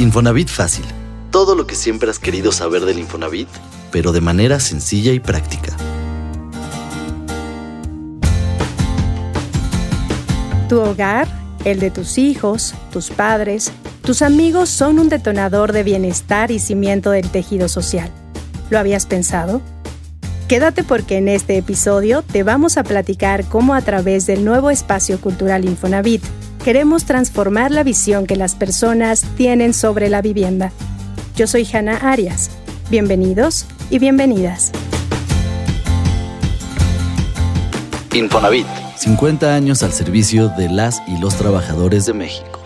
Infonavit Fácil. Todo lo que siempre has querido saber del Infonavit, pero de manera sencilla y práctica. Tu hogar, el de tus hijos, tus padres, tus amigos son un detonador de bienestar y cimiento del tejido social. ¿Lo habías pensado? Quédate porque en este episodio te vamos a platicar cómo a través del nuevo espacio cultural Infonavit queremos transformar la visión que las personas tienen sobre la vivienda. Yo soy Hanna Arias. Bienvenidos y bienvenidas. Infonavit, 50 años al servicio de las y los trabajadores de México.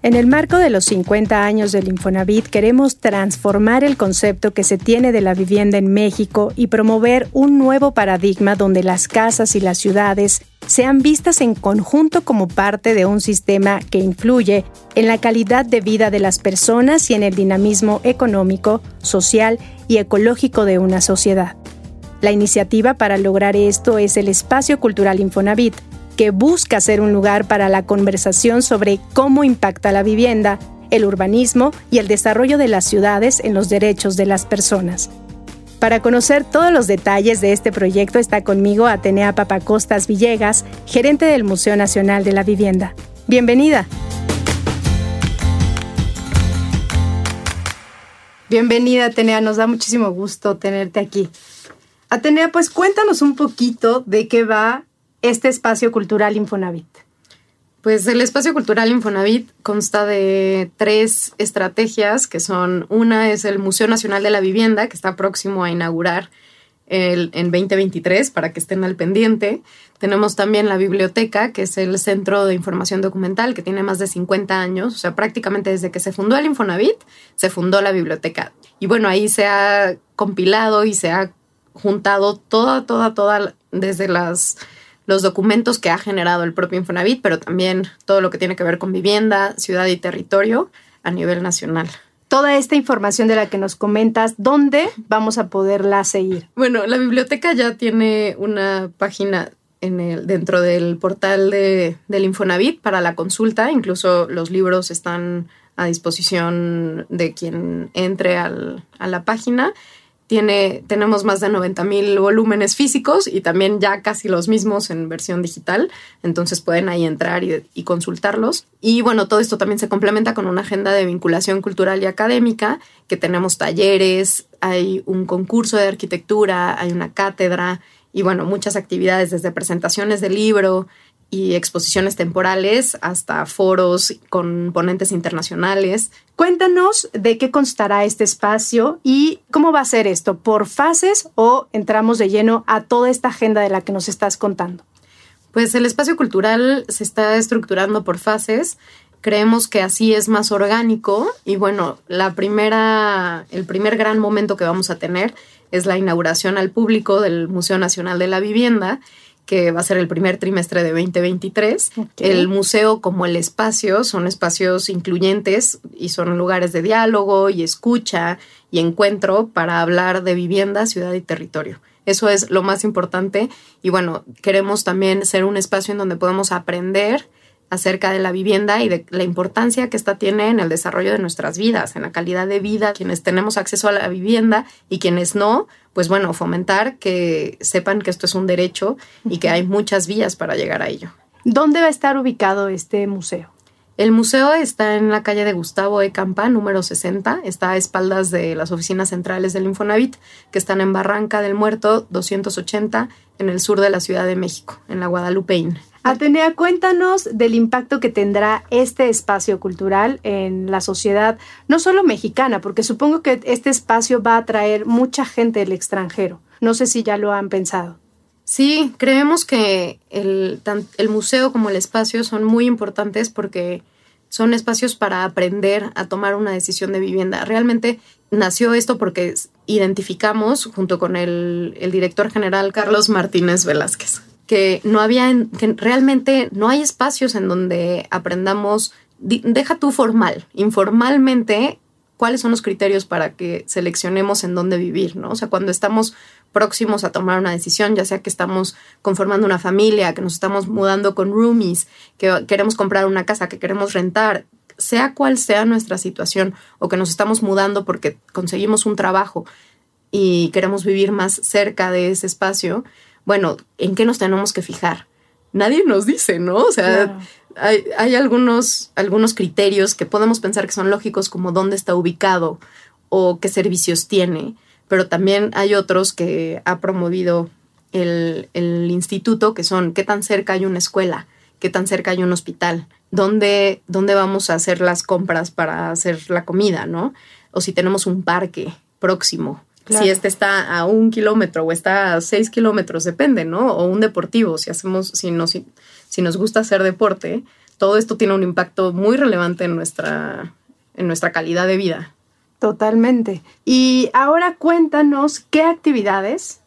En el marco de los 50 años del Infonavit queremos transformar el concepto que se tiene de la vivienda en México y promover un nuevo paradigma donde las casas y las ciudades sean vistas en conjunto como parte de un sistema que influye en la calidad de vida de las personas y en el dinamismo económico, social y ecológico de una sociedad. La iniciativa para lograr esto es el Espacio Cultural Infonavit, que busca ser un lugar para la conversación sobre cómo impacta la vivienda, el urbanismo y el desarrollo de las ciudades en los derechos de las personas. Para conocer todos los detalles de este proyecto está conmigo Atenea Papacostas Villegas, gerente del Museo Nacional de la Vivienda. Bienvenida. Bienvenida, Atenea. Nos da muchísimo gusto tenerte aquí. Atenea, pues cuéntanos un poquito de qué va este espacio cultural Infonavit? Pues el espacio cultural Infonavit consta de tres estrategias, que son una es el Museo Nacional de la Vivienda, que está próximo a inaugurar el, en 2023 para que estén al pendiente. Tenemos también la biblioteca, que es el Centro de Información Documental, que tiene más de 50 años, o sea, prácticamente desde que se fundó el Infonavit, se fundó la biblioteca. Y bueno, ahí se ha compilado y se ha juntado toda, toda, toda, desde las los documentos que ha generado el propio Infonavit, pero también todo lo que tiene que ver con vivienda, ciudad y territorio a nivel nacional. Toda esta información de la que nos comentas, ¿dónde vamos a poderla seguir? Bueno, la biblioteca ya tiene una página en el, dentro del portal de, del Infonavit para la consulta, incluso los libros están a disposición de quien entre al, a la página tiene, tenemos más de 90 mil volúmenes físicos y también ya casi los mismos en versión digital. Entonces pueden ahí entrar y, y, consultarlos. Y bueno, todo esto también se complementa con una agenda de vinculación cultural y académica, que tenemos talleres, hay un concurso de arquitectura, hay una cátedra y bueno, muchas actividades desde presentaciones de libro, y exposiciones temporales hasta foros con ponentes internacionales. Cuéntanos de qué constará este espacio y cómo va a ser esto, por fases o entramos de lleno a toda esta agenda de la que nos estás contando. Pues el espacio cultural se está estructurando por fases. Creemos que así es más orgánico y bueno, la primera, el primer gran momento que vamos a tener es la inauguración al público del Museo Nacional de la Vivienda que va a ser el primer trimestre de 2023. El museo como el espacio son espacios incluyentes y son lugares de diálogo y escucha y encuentro para hablar de vivienda, ciudad y territorio. Eso es lo más importante y bueno, queremos también ser un espacio en donde podamos aprender acerca de la vivienda y de la importancia que esta tiene en el desarrollo de nuestras vidas, en la calidad de vida, quienes tenemos acceso a la vivienda y quienes no, pues bueno, fomentar que sepan que esto es un derecho y que hay muchas vías para llegar a ello. ¿Dónde va a estar ubicado este museo? El museo está en la calle de Gustavo E. Campa, número 60. Está a espaldas de las oficinas centrales del Infonavit, que están en Barranca del Muerto 280, en el sur de la Ciudad de México, en la Guadalupeín. Atenea, cuéntanos del impacto que tendrá este espacio cultural en la sociedad, no solo mexicana, porque supongo que este espacio va a atraer mucha gente del extranjero. No sé si ya lo han pensado. Sí, creemos que el, museo como el espacio son muy importantes porque son espacios para aprender a tomar una decisión de vivienda. Realmente nació esto porque identificamos, junto con el director general Carlos Martínez Velázquez, que no había, que realmente no hay espacios en donde aprendamos, deja tú formal, informalmente cuáles son los criterios para que seleccionemos en dónde vivir, ¿no? O sea, cuando estamos próximos a tomar una decisión, ya sea que estamos conformando una familia, que nos estamos mudando con roomies, que queremos comprar una casa, que queremos rentar, sea cual sea nuestra situación o que nos estamos mudando porque conseguimos un trabajo y queremos vivir más cerca de ese espacio, bueno, ¿en qué nos tenemos que fijar? Nadie nos dice, ¿no? O sea, hay, hay, algunos, algunos criterios que podemos pensar que son lógicos, como dónde está ubicado o qué servicios tiene, pero también hay otros que ha promovido el, el instituto, que son qué tan cerca hay una escuela, qué tan cerca hay un hospital, dónde, dónde vamos a hacer las compras para hacer la comida, ¿no? O si tenemos un parque próximo, si este está a un kilómetro o está a seis kilómetros, depende, ¿no? O un deportivo, si hacemos, si nos, si nos gusta hacer deporte, todo esto tiene un impacto muy relevante en nuestra, en nuestra calidad de vida. Totalmente. Y ahora cuéntanos qué actividades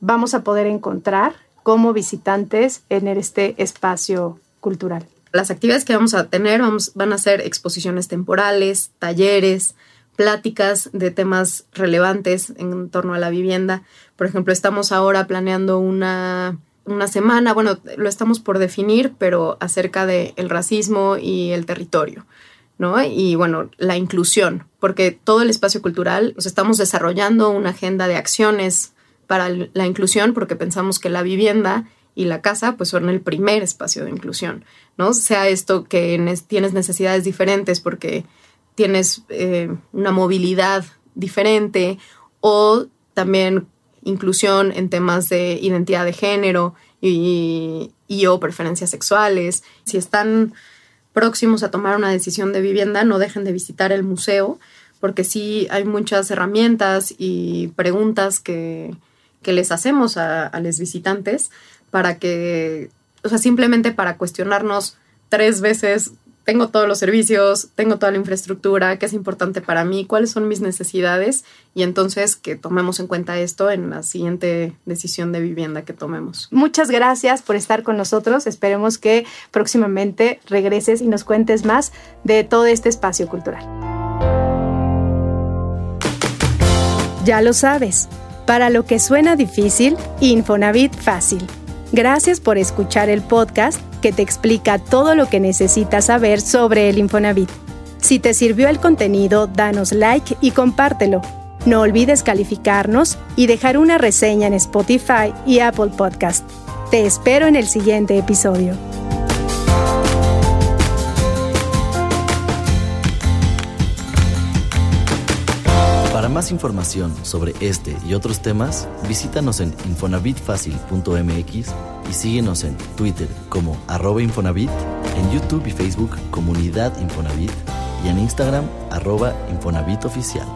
vamos a poder encontrar como visitantes en este espacio cultural. Las actividades que vamos a tener vamos, van a ser exposiciones temporales, talleres, pláticas de temas relevantes en torno a la vivienda. Por ejemplo, estamos ahora planeando una, una semana, bueno, lo estamos por definir, pero acerca del el racismo y el territorio. ¿no? Y bueno, la inclusión, porque todo el espacio cultural, pues estamos desarrollando una agenda de acciones para la inclusión, porque pensamos que la vivienda y la casa, pues son el primer espacio de inclusión, ¿no? Sea esto que tienes necesidades diferentes porque tienes eh, una movilidad diferente o también inclusión en temas de identidad de género y, y, o preferencias sexuales. Si están próximos a tomar una decisión de vivienda, no dejen de visitar el museo, porque sí hay muchas herramientas y preguntas que, que les hacemos a, a los visitantes para que, o sea, simplemente para cuestionarnos tres veces tengo todos los servicios, tengo toda la infraestructura, qué es importante para mí, cuáles son mis necesidades y entonces que tomemos en cuenta esto en la siguiente decisión de vivienda que tomemos. Muchas gracias por estar con nosotros. Esperemos que próximamente regreses y nos cuentes más de todo este espacio cultural. Ya lo sabes, para lo que suena difícil, Infonavit fácil. Gracias por escuchar el podcast que te explica todo lo que necesitas saber sobre el Infonavit. Si te sirvió el contenido, danos like y compártelo. No olvides calificarnos y dejar una reseña en Spotify y Apple Podcast. Te espero en el siguiente episodio. Para más información sobre este y otros temas, visítanos en infonavitfacil.mx y síguenos en Twitter como arroba Infonavit, en YouTube y Facebook Comunidad Infonavit y en Instagram arroba Infonavit Oficial.